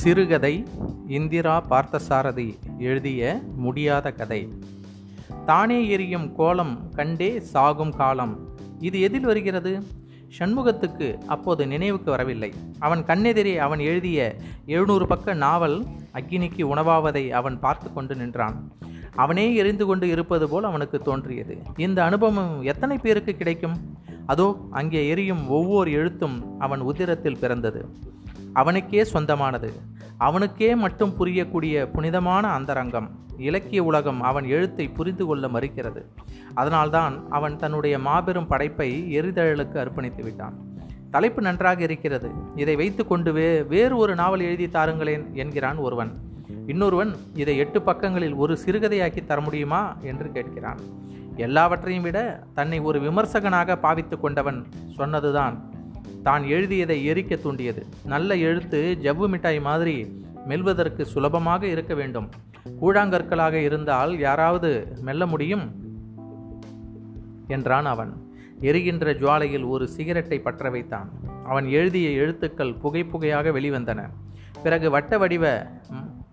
சிறுகதை இந்திரா பார்த்தசாரதி எழுதிய முடியாத கதை. தானே எரியும் கோலம் கண்டே சாகும் காலம். இது எதில் வருகிறது? சண்முகத்துக்கு அப்போது நினைவுக்கு வரவில்லை. அவன் கண்ணெதிரே அவன் எழுதிய எழுநூறு பக்க நாவல் அக்னிக்கு உணவாவதை அவன் பார்த்து கொண்டு நின்றான். அவனே எரிந்து கொண்டு இருப்பது போல் அவனுக்கு தோன்றியது. இந்த அனுபவம் எத்தனை பேருக்கு கிடைக்கும்? அதோ அங்கே எரியும் ஒவ்வொரு எழுத்தும் அவன் உதிரத்தில் பிறந்தது. அவனுக்கே சொந்தமானது. அவனுக்கே மட்டும் புரியக்கூடிய புனிதமான அந்தரங்கம் இலக்கிய உலகம் அவன் எழுத்தை புரிந்து கொள்ள மறுக்கிறது. அதனால்தான் அவன் தன்னுடைய மாபெரும் படைப்பை எரிதழலுக்கு அர்ப்பணித்து விட்டான். தலைப்பு நன்றாக இருக்கிறது. இதை வைத்து கொண்டு வே வேறு ஒரு நாவல் எழுதி தாருங்களேன் என்கிறான் ஒருவன். இன்னொருவன் இதை எட்டு பக்கங்களில் ஒரு சிறுகதையாக்கி தர முடியுமா? என்று கேட்கிறான். எல்லாவற்றையும் விட தன்னை ஒரு விமர்சகனாக பாவித்து கொண்டவன் சொன்னதுதான் தான் எழுதியதை எரிக்க தூண்டியது. நல்ல எழுத்து ஜவ்வு மிட்டாய் மாதிரி மெல்வதற்கு சுலபமாக இருக்க வேண்டும். கூழாங்கற்களாக இருந்தால் யாராவது மெல்ல முடியும்? என்றான் அவன். எரிகின்ற ஜுவாலையில் ஒரு சிகரெட்டை பற்ற வைத்தான். அவன் எழுதிய எழுத்துக்கள் புகை புகையாக வெளிவந்தன. பிறகு வட்ட வடிவ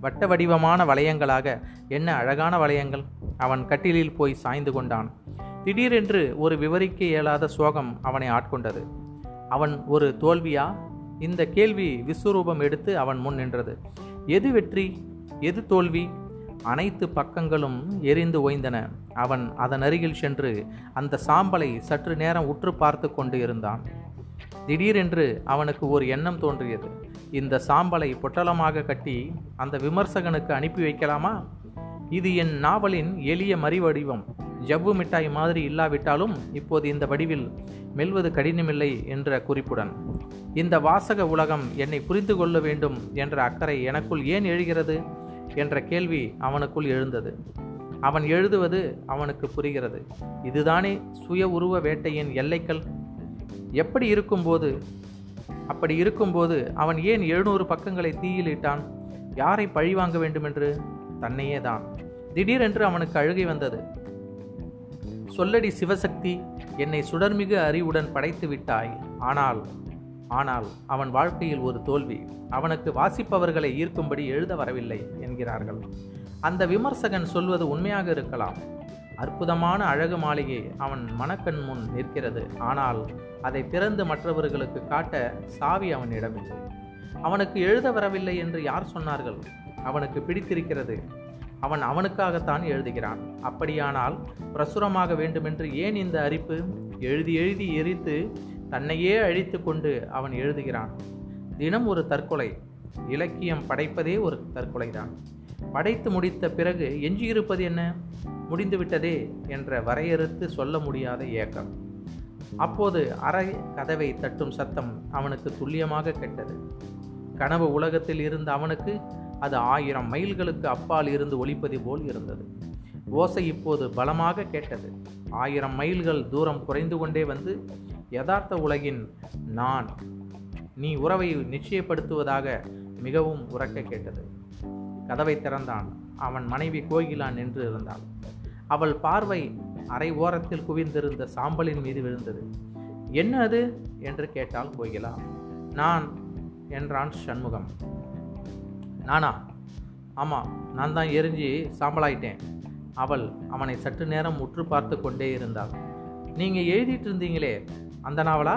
வட்ட வடிவமான வளையங்களாக என்ன அழகான வளையங்கள்? அவன் கட்டிலில் போய் சாய்ந்து கொண்டான். திடீரென்று ஒரு விவரிக்க இயலாத சோகம் அவனை ஆட்கொண்டது. அவன் ஒரு தோல்வியா? இந்த கேள்வி விஸ்வரூபம் எடுத்து அவன் முன் நின்றது. எது வெற்றி? எது தோல்வி? அனைத்து பக்கங்களும் எரிந்து ஓய்ந்தன. அவன் அதன் அருகில் சென்று அந்த சாம்பலை சற்று நேரம் உற்று பார்த்து கொண்டு இருந்தான். திடீரென்று அவனுக்கு ஒரு எண்ணம் தோன்றியது. இந்த சாம்பலை பொட்டலமாக கட்டி அந்த விமர்சகனுக்கு அனுப்பி வைக்கலாமா? இது என் நாவலின் எளிய மறிவடிவம். ஜவ்வு மிட்டாய் மாதிரி இல்லாவிட்டாலும் இப்போது இந்த வடிவில் மெல்வது கடினமில்லை என்ற குறிப்புடன். இந்த வாசக உலகம் என்னை புரிந்து கொள்ள வேண்டும் என்ற அக்கறை எனக்குள் ஏன் எழுகிறது? என்ற கேள்வி அவனுக்குள் எழுந்தது. அவன் எழுதுவது அவனுக்கு புரிகிறது. இதுதானே சுய உருவ வேட்டையின் எல்லைக்கள் எப்படி இருக்கும்போது? அப்படி இருக்கும்போது அவன் ஏன் எழுநூறு பக்கங்களை தீயிலிட்டான்? யாரை பழிவாங்க வேண்டுமென்று? தன்னையே தான் திடீரென்று அவனுக்கு அழுகை வந்தது. சொல்லடி சிவசக்தி என்னை சுடர்மிகு அறிவுடன் படைத்து விட்டாய். ஆனால் ஆனால் அவன் வாழ்க்கையில் ஒரு தோல்வி. அவனுக்கு வாசிப்பவர்களை ஈர்க்கும்படி எழுத வரவில்லை என்கிறார்கள். அந்த விமர்சகன் சொல்வது உண்மையாக இருக்கலாம். அற்புதமான அழகு மாளிகை அவன் மனக்கண் முன் நிற்கிறது. ஆனால் அதை திறந்து மற்றவர்களுக்கு காட்ட சாவி அவனிடமில்லை. அவனுக்கு எழுத வரவில்லை என்று யார் சொன்னார்கள்? அவனுக்கு பிடித்திருக்கிறது அவன் அவனுக்காகத்தான் எழுதுகிறான். அப்படியானால் பிரசுரமாக வேண்டுமென்று ஏன் இந்த அரிப்பு? எழுதி எழுதி எரித்து தன்னையே அழித்து கொண்டு அவன் எழுதுகிறான். தினம் ஒரு தற்கொலை இலக்கியம் படைப்பதே ஒரு தற்கொலைதான். படைத்து முடித்த பிறகு எஞ்சியிருப்பது என்ன? முடிந்துவிட்டதே என்ற வரையறுத்து சொல்ல முடியாத ஏக்கம். அப்போது அறை கதவை தட்டும் சத்தம் அவனுக்கு துல்லியமாக கெட்டது. கனவு உலகத்தில் இருந்த அவனுக்கு அது ஆயிரம் மைல்களுக்கு அப்பால் இருந்து ஒலிப்பது போல் இருந்தது. ஓசை இப்போது பலமாக கேட்டது. ஆயிரம் மைல்கள் தூரம் குறைந்து கொண்டே வந்து யதார்த்த உலகின் நான் நீ உறவை நிச்சயப்படுத்துவதாக மிகவும் உறக்க கேட்டது. கதவை திறந்தான். அவன் மனைவி கோகிலா நின்று இருந்தாள். அவள் பார்வை அரை ஓரத்தில் குவிந்திருந்த சாம்பலின் மீது விழுந்தது. என்ன அது? என்று கேட்டாள் கோகிலா. நான் என்றான் சண்முகம். நானா? ஆமாம் நான் தான் எரிஞ்சு சாம்பலாயிட்டேன். அவள் அவனை சற்று நேரம் உற்று பார்த்து கொண்டே இருந்தாள். நீங்கள் எழுதிட்டு இருந்தீங்களே அந்த நாவலா?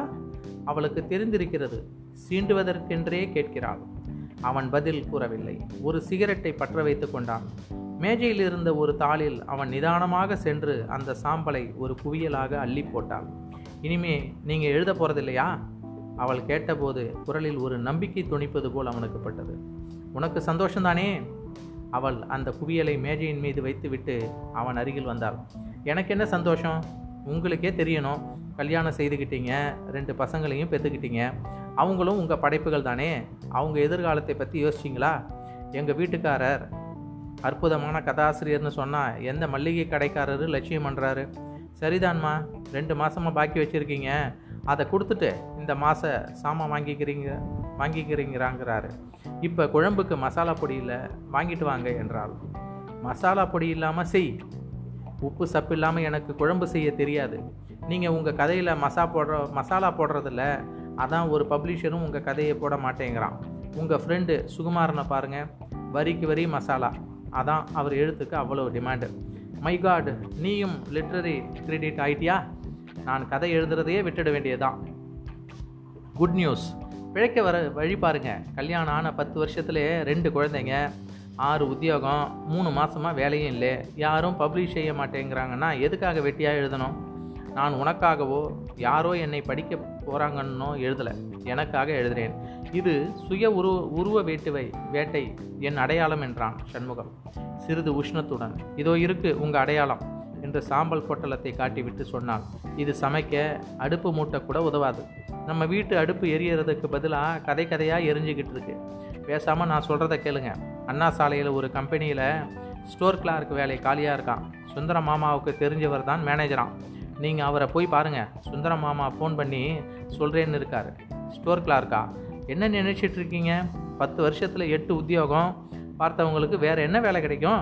அவளுக்கு தெரிந்திருக்கிறது சீண்டுவதற்கென்றே கேட்கிறாள். அவன் பதில் கூறவில்லை. ஒரு சிகரெட்டை பற்ற வைத்து கொண்டான். மேஜையில் இருந்த ஒரு தாளில் அவன் நிதானமாக சென்று அந்த சாம்பலை ஒரு குவியலாக அள்ளி போட்டாள். இனிமே நீங்கள் எழுத போகிறதில்லையா அவள் கேட்டபோது குரலில் ஒரு நம்பிக்கை துணிப்பது போல் அவனுக்கு பட்டது. உனக்கு சந்தோஷம்தானே? அவள் அந்த குவியலை மேஜையின் மீது வைத்துவிட்டு அவன் அருகில் வந்தாள். எனக்கு என்ன சந்தோஷம்? உங்களுக்கே தெரியணும். கல்யாணம் செய்துக்கிட்டீங்க ரெண்டு பசங்களையும் பெற்றுக்கிட்டீங்க அவங்களும் உங்கள் படைப்புகள் தானே? அவங்க எதிர்காலத்தை பற்றி யோசிச்சிங்களா? எங்கள் வீட்டுக்காரர் அற்புதமான கதாசிரியர்னு சொன்னால் எந்த மல்லிகை கடைக்காரரு லட்சியம் பண்ணுறாரு சரிதான்மா ரெண்டு மாதமாக பாக்கி வச்சுருக்கீங்க. அதை கொடுத்துட்டு இந்த மாத சாமான் வாங்கிக்கிறீங்க வாங்கிக்கிறீங்கிறாங்கிறாரு. இப்போ குழம்புக்கு மசாலா பொடி இல்லை வாங்கிட்டு வாங்க என்றால் மசாலா பொடி இல்லாமல் செய். உப்பு சப்பு இல்லாமல் எனக்கு குழம்பு செய்ய தெரியாது. நீங்கள் உங்கள் கதையில் மசா போடுற மசாலா போடுறதில்ல அதான் ஒரு பப்ளிஷரும் உங்கள் கதையை போட மாட்டேங்கிறான். உங்கள் ஃப்ரெண்டு சுகுமாரனை பாருங்கள் வரிக்கு வரி மசாலா. அதான் அவர் எழுத்துக்கு அவ்வளோ டிமாண்டு மை காட் நீயும் லிட்ரரி கிரெடிட் ஆயிட்டியா? நான் கதை எழுதுறதையே விட்டுட வேண்டியதுதான். குட் நியூஸ் பிழைக்க வர வழி பாருங்கள் கல்யாணம் ஆன பத்து வருஷத்துலேயே ரெண்டு குழந்தைங்க ஆறு உத்தியோகம் மூணு மாதமாக வேலையும் இல்லை. யாரும் பப்ளிஷ் செய்ய மாட்டேங்கிறாங்கன்னா எதுக்காக வெட்டியாக எழுதணும்? நான் உனக்காகவோ யாரோ என்னை படிக்க போகிறாங்கன்னோ எழுதலை. எனக்காக எழுதுகிறேன் இது சுய உருவ உருவ வேட்டுவை வேட்டை என் அடையாளம் என்றான் சண்முகம். சிறிது உஷ்ணத்துடன் இதோ இருக்கு உங்கள் அடையாளம். என்று சாம்பல் பொட்டலத்தை காட்டிவிட்டு சொன்னாள். இது சமைக்க அடுப்பு மூட்டை கூட உதவாது. நம்ம வீட்டு அடுப்பு எரியறதுக்கு பதிலாக கதை கதையாக எரிஞ்சுக்கிட்டு இருக்கு. பேசாமல் நான் சொல்கிறத கேளுங்க. அண்ணா சாலையில் ஒரு கம்பெனியில் ஸ்டோர் கிளார்க் வேலை காலியாக இருக்கான். சுந்தர மாமாவுக்கு தெரிஞ்சவர் தான் மேனேஜரான் நீங்கள் அவரை போய் பாருங்கள் சுந்தர மாமா ஃபோன் பண்ணி சொல்கிறேன்னு இருக்கார். ஸ்டோர் கிளார்க்கா? என்ன நினச்சிட்ருக்கீங்க பத்து வருஷத்தில் எட்டு உத்தியோகம். பார்த்தவங்களுக்கு வேறு என்ன வேலை கிடைக்கும்?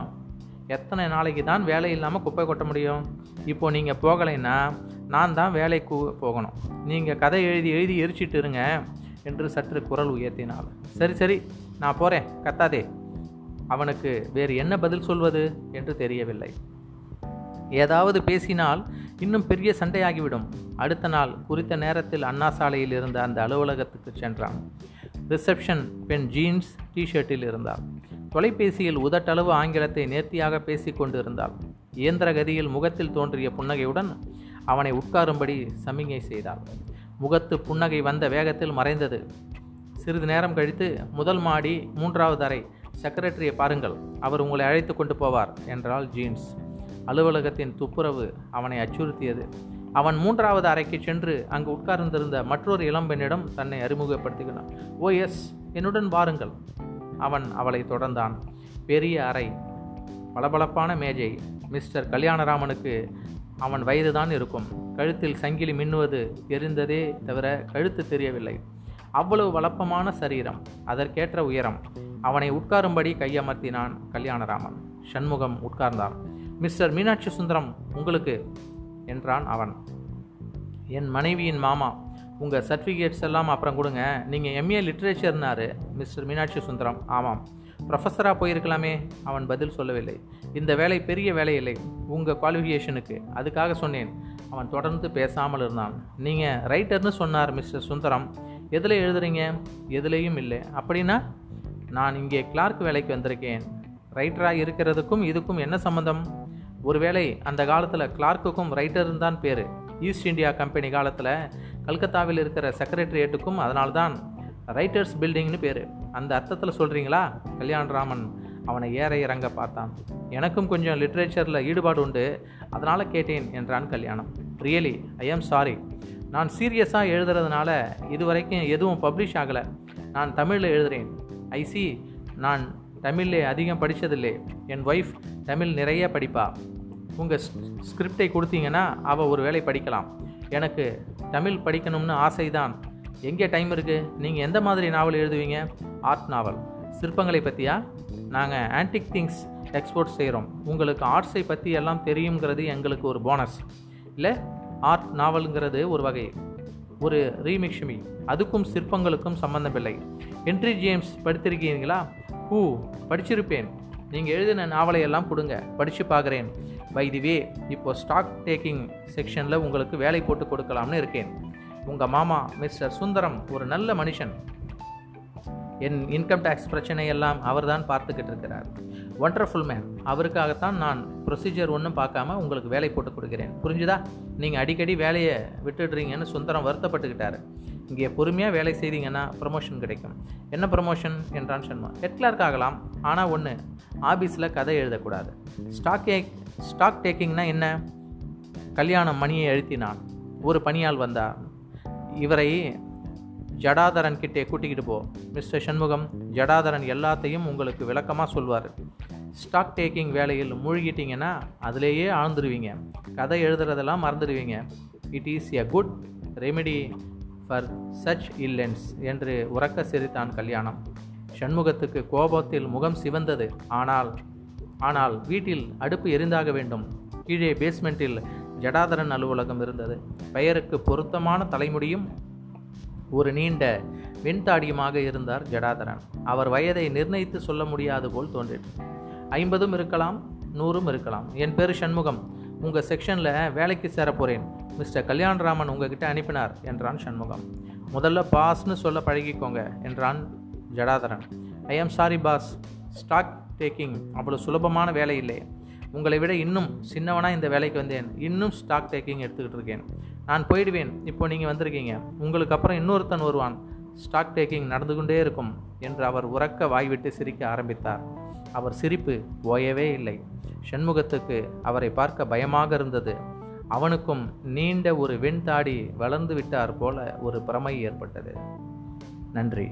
எத்தனை நாளைக்கு தான் வேலை இல்லாமல் குப்பை கொட்ட முடியும்? இப்போது நீங்கள் போகலைன்னா நான் தான் வேலைக்கு போகணும். நீங்கள் கதை எழுதி எழுதி எரிச்சிட்டு இருங்க என்று சற்று குரல் உயர்த்தினாள். சரி சரி நான் போகிறேன் கத்தாதே. அவனுக்கு வேறு என்ன பதில் சொல்வது என்று தெரியவில்லை. ஏதாவது பேசினால் இன்னும் பெரிய சண்டையாகிவிடும். அடுத்த நாள் குறித்த நேரத்தில் அண்ணா சாலையில் இருந்த அந்த அலுவலகத்துக்கு சென்றான். ரிசப்ஷன் பெண் ஜீன்ஸ் டிஷர்ட்டில் இருந்தார் தொலைபேசியில் உதட்டளவு ஆங்கிலத்தை நேர்த்தியாக பேசிக்கொண்டிருந்தாள் இயந்திர கதியில் முகத்தில் தோன்றிய புன்னகையுடன் அவனை உட்காரும்படி சமிகை செய்தாள். முகத்து புன்னகை வந்த வேகத்தில் மறைந்தது. சிறிது நேரம் கழித்து முதல் மாடி மூன்றாவது அறை செக்ரட்டரியை பாருங்கள் அவர் உங்களை அழைத்து கொண்டு போவார் என்றாள் ஜீன்ஸ். அலுவலகத்தின் துப்புரவு அவனை அச்சுறுத்தியது. அவன் மூன்றாவது அறைக்கு சென்று அங்கு உட்கார்ந்திருந்த மற்றொரு இளம்பெண்ணிடம் தன்னை அறிமுகப்படுத்துகிறான். ஓ எஸ் என்னுடன் வாருங்கள். அவன் அவளை தொடர்ந்தான். பெரிய அறை பளபளப்பான மேஜை. மிஸ்டர் கல்யாணராமனுக்கு அவன் வயதுதான் இருக்கும். கழுத்தில் சங்கிலி மின்னுவது தெரிந்ததே தவிர கழுத்து தெரியவில்லை. அவ்வளவு வளப்பமான சரீரம் அதற்கேற்ற உயரம். அவனை உட்காரும்படி கையமர்த்தினான் கல்யாணராமன். சண்முகம் உட்கார்ந்தான் மிஸ்டர் மீனாட்சி சுந்தரம் உங்களுக்கு என்றான் அவன். என் மனைவியின் மாமா உங்கள் சர்டிஃபிகேட்ஸ் எல்லாம் அப்புறம் கொடுங்க. நீங்கள் எம்ஏ லிட்ரேச்சர்னாரு மிஸ்டர் மீனாட்சி சுந்தரம். ஆமாம். ப்ரொஃபஸராக போயிருக்கலாமே. அவன் பதில் சொல்லவில்லை. இந்த வேலை பெரிய வேலை இல்லை. உங்கள் குவாலிஃபிகேஷனுக்கு அதுக்காக சொன்னேன். அவன் தொடர்ந்து பேசாமல் இருந்தான். நீங்கள் ரைட்டர்னு சொன்னார் மிஸ்டர் சுந்தரம். எதில் எழுதுறீங்க? எதுலேயும் இல்லை. அப்படின்னா நான் இங்கே கிளார்க் வேலைக்கு வந்திருக்கேன். ரைட்டராக இருக்கிறதுக்கும் இதுக்கும் என்ன சம்மந்தம் ஒருவேளை அந்த காலத்தில் கிளார்க்குக்கும் ரைட்டர்னு தான் பேர். ஈஸ்ட் இந்தியா கம்பெனி காலத்தில் கல்கத்தாவில் இருக்கிற செக்ரட்டரியேட்டுக்கும் அதனால்தான் ரைட்டர்ஸ் பில்டிங்னு பேர். அந்த அர்த்தத்தில் சொல்கிறீங்களா கல்யாணராமன் அவனை ஏற இறங்க பார்த்தான். எனக்கும் கொஞ்சம் லிட்ரேச்சரில் ஈடுபாடு உண்டு. அதனால் கேட்டேன் என்றான் கல்யாணம். ரியலி ஐ ஆம் சாரி நான் சீரியஸாக எழுதுறதுனால இது வரைக்கும் எதுவும் பப்ளிஷ் ஆகலை. நான் தமிழில் எழுதுகிறேன் ஐ சி நான் தமிழில் அதிகம் படித்ததில்லை என் ஒய்ஃப் தமிழ் நிறைய படிப்பா. உங்கள் ஸ்கிரிப்டை கொடுத்தீங்கன்னா அவள் ஒரு வேலை படிக்கலாம். எனக்கு தமிழ் படிக்கணும்னு ஆசைதான். எங்கே டைம் இருக்குது நீங்கள் எந்த மாதிரி நாவல் எழுதுவீங்க? ஆர்ட் நாவல் சிற்பங்களை பற்றியா நாங்கள் ஆன்டிக் திங்ஸ் எக்ஸ்போர்ட் செய்கிறோம் உங்களுக்கு ஆர்ட்ஸை பற்றி எல்லாம் தெரியுங்கிறது எங்களுக்கு ஒரு போனஸ் இல்லை ஆர்ட் நாவலுங்கிறது ஒரு வகை. ஒரு ரீமிக்ஷமி அதுக்கும் சிற்பங்களுக்கும் சம்பந்தமில்லை என்ட்ரி ஜேம்ஸ் படித்திருக்கீங்களா? ஹூ படிச்சிருப்பேன். நீங்கள் எழுதின நாவலை எல்லாம் கொடுங்க. படித்து பார்க்குறேன். பை தி வே இப்போ ஸ்டாக் டேக்கிங் செக்ஷனில் உங்களுக்கு வேலை போட்டு கொடுக்கலாம்னு இருக்கேன். உங்கள் மாமா மிஸ்டர் சுந்தரம் ஒரு நல்ல மனுஷன். என் இன்கம் டேக்ஸ் பிரச்சனையெல்லாம் அவர் தான் பார்த்துக்கிட்டு இருக்கிறார். ஒண்டர்ஃபுல் மேன் அவருக்காகத்தான் நான் ப்ரொசீஜர் ஒன்றும் பார்க்காம உங்களுக்கு வேலை போட்டு கொடுக்குறேன். புரிஞ்சுதா? நீங்கள் அடிக்கடி வேலையை விட்டுடுறீங்கன்னு சுந்தரம் வருத்தப்பட்டுக்கிட்டாரு. இங்கே பொறுமையாக வேலை செய்தீங்கன்னா ப்ரமோஷன் கிடைக்கும். என்ன ப்ரமோஷன் என்றான் சண்மா ஹெட் ஆகலாம். ஆனால் ஒன்று ஆஃபீஸில் கதை எழுதக்கூடாது. ஸ்டாக் டேக் ஸ்டாக் டேக்கிங்னா என்ன? கல்யாணம் மணியை அழுத்தினான். ஒரு பணியால் வந்தார் இவரை ஜடாதரன் கிட்டே கூட்டிக்கிட்டு போ. மிஸ்டர் சண்முகம் ஜடாதரன் எல்லாத்தையும் உங்களுக்கு விளக்கமாக சொல்வார். ஸ்டாக் டேக்கிங் வேலையில் மூழ்கிட்டீங்கன்னா அதிலேயே ஆழ்ந்துருவீங்க. கதை எழுதுறதெல்லாம் மறந்துடுவீங்க it is a good remedy for such illness என்று உறக்க சிரித்தான் கல்யாணம். சண்முகத்துக்கு கோபத்தில் முகம் சிவந்தது. ஆனால் ஆனால் வீட்டில் அடுப்பு எரிந்தாக வேண்டும். கீழே பேஸ்மெண்ட்டில் ஜடாதரன் அலுவலகம் இருந்தது. பெயருக்கு பொருத்தமான தலைமுடியும் ஒரு நீண்ட வெண்தாடியுமாக இருந்தார் ஜடாதரன். அவர் வயதை நிர்ணயித்து சொல்ல முடியாது போல் தோன்றிற்று ஐம்பதும் இருக்கலாம் நூறும் இருக்கலாம். என் பேர் சண்முகம். உங்கள் செக்ஷனில் வேலைக்கு சேர போகிறேன் மிஸ்டர் கல்யாண்ராமன் உங்ககிட்ட அனுப்பினார் என்றான் சண்முகம். முதல்ல பாஸ்னு சொல்ல பழகிக்கோங்க என்றான் ஜடாதரன். ஐ am sorry boss stock taking அவ்வளோ சுலபமான வேலை இல்லை. உங்களை விட இன்னும் சின்னவனாக இந்த வேலைக்கு வந்தேன். இன்னும் ஸ்டாக் டேக்கிங் எடுத்துக்கிட்டு இருக்கேன். நான் போயிடுவேன். இப்போ நீங்கள் வந்திருக்கீங்க. உங்களுக்கு அப்புறம் இன்னொருத்தன் வருவான். ஸ்டாக் டேக்கிங் நடந்து கொண்டே இருக்கும் என்று அவர் உறக்க வாய்விட்டு சிரிக்க ஆரம்பித்தார். அவர் சிரிப்பு ஓயவே இல்லை. சண்முகத்துக்கு அவரை பார்க்க பயமாக இருந்தது. அவனுக்கும் நீண்ட ஒரு வெண்தாடி வளர்ந்து விட்டார் போல ஒரு பிரமை ஏற்பட்டது. நன்றி.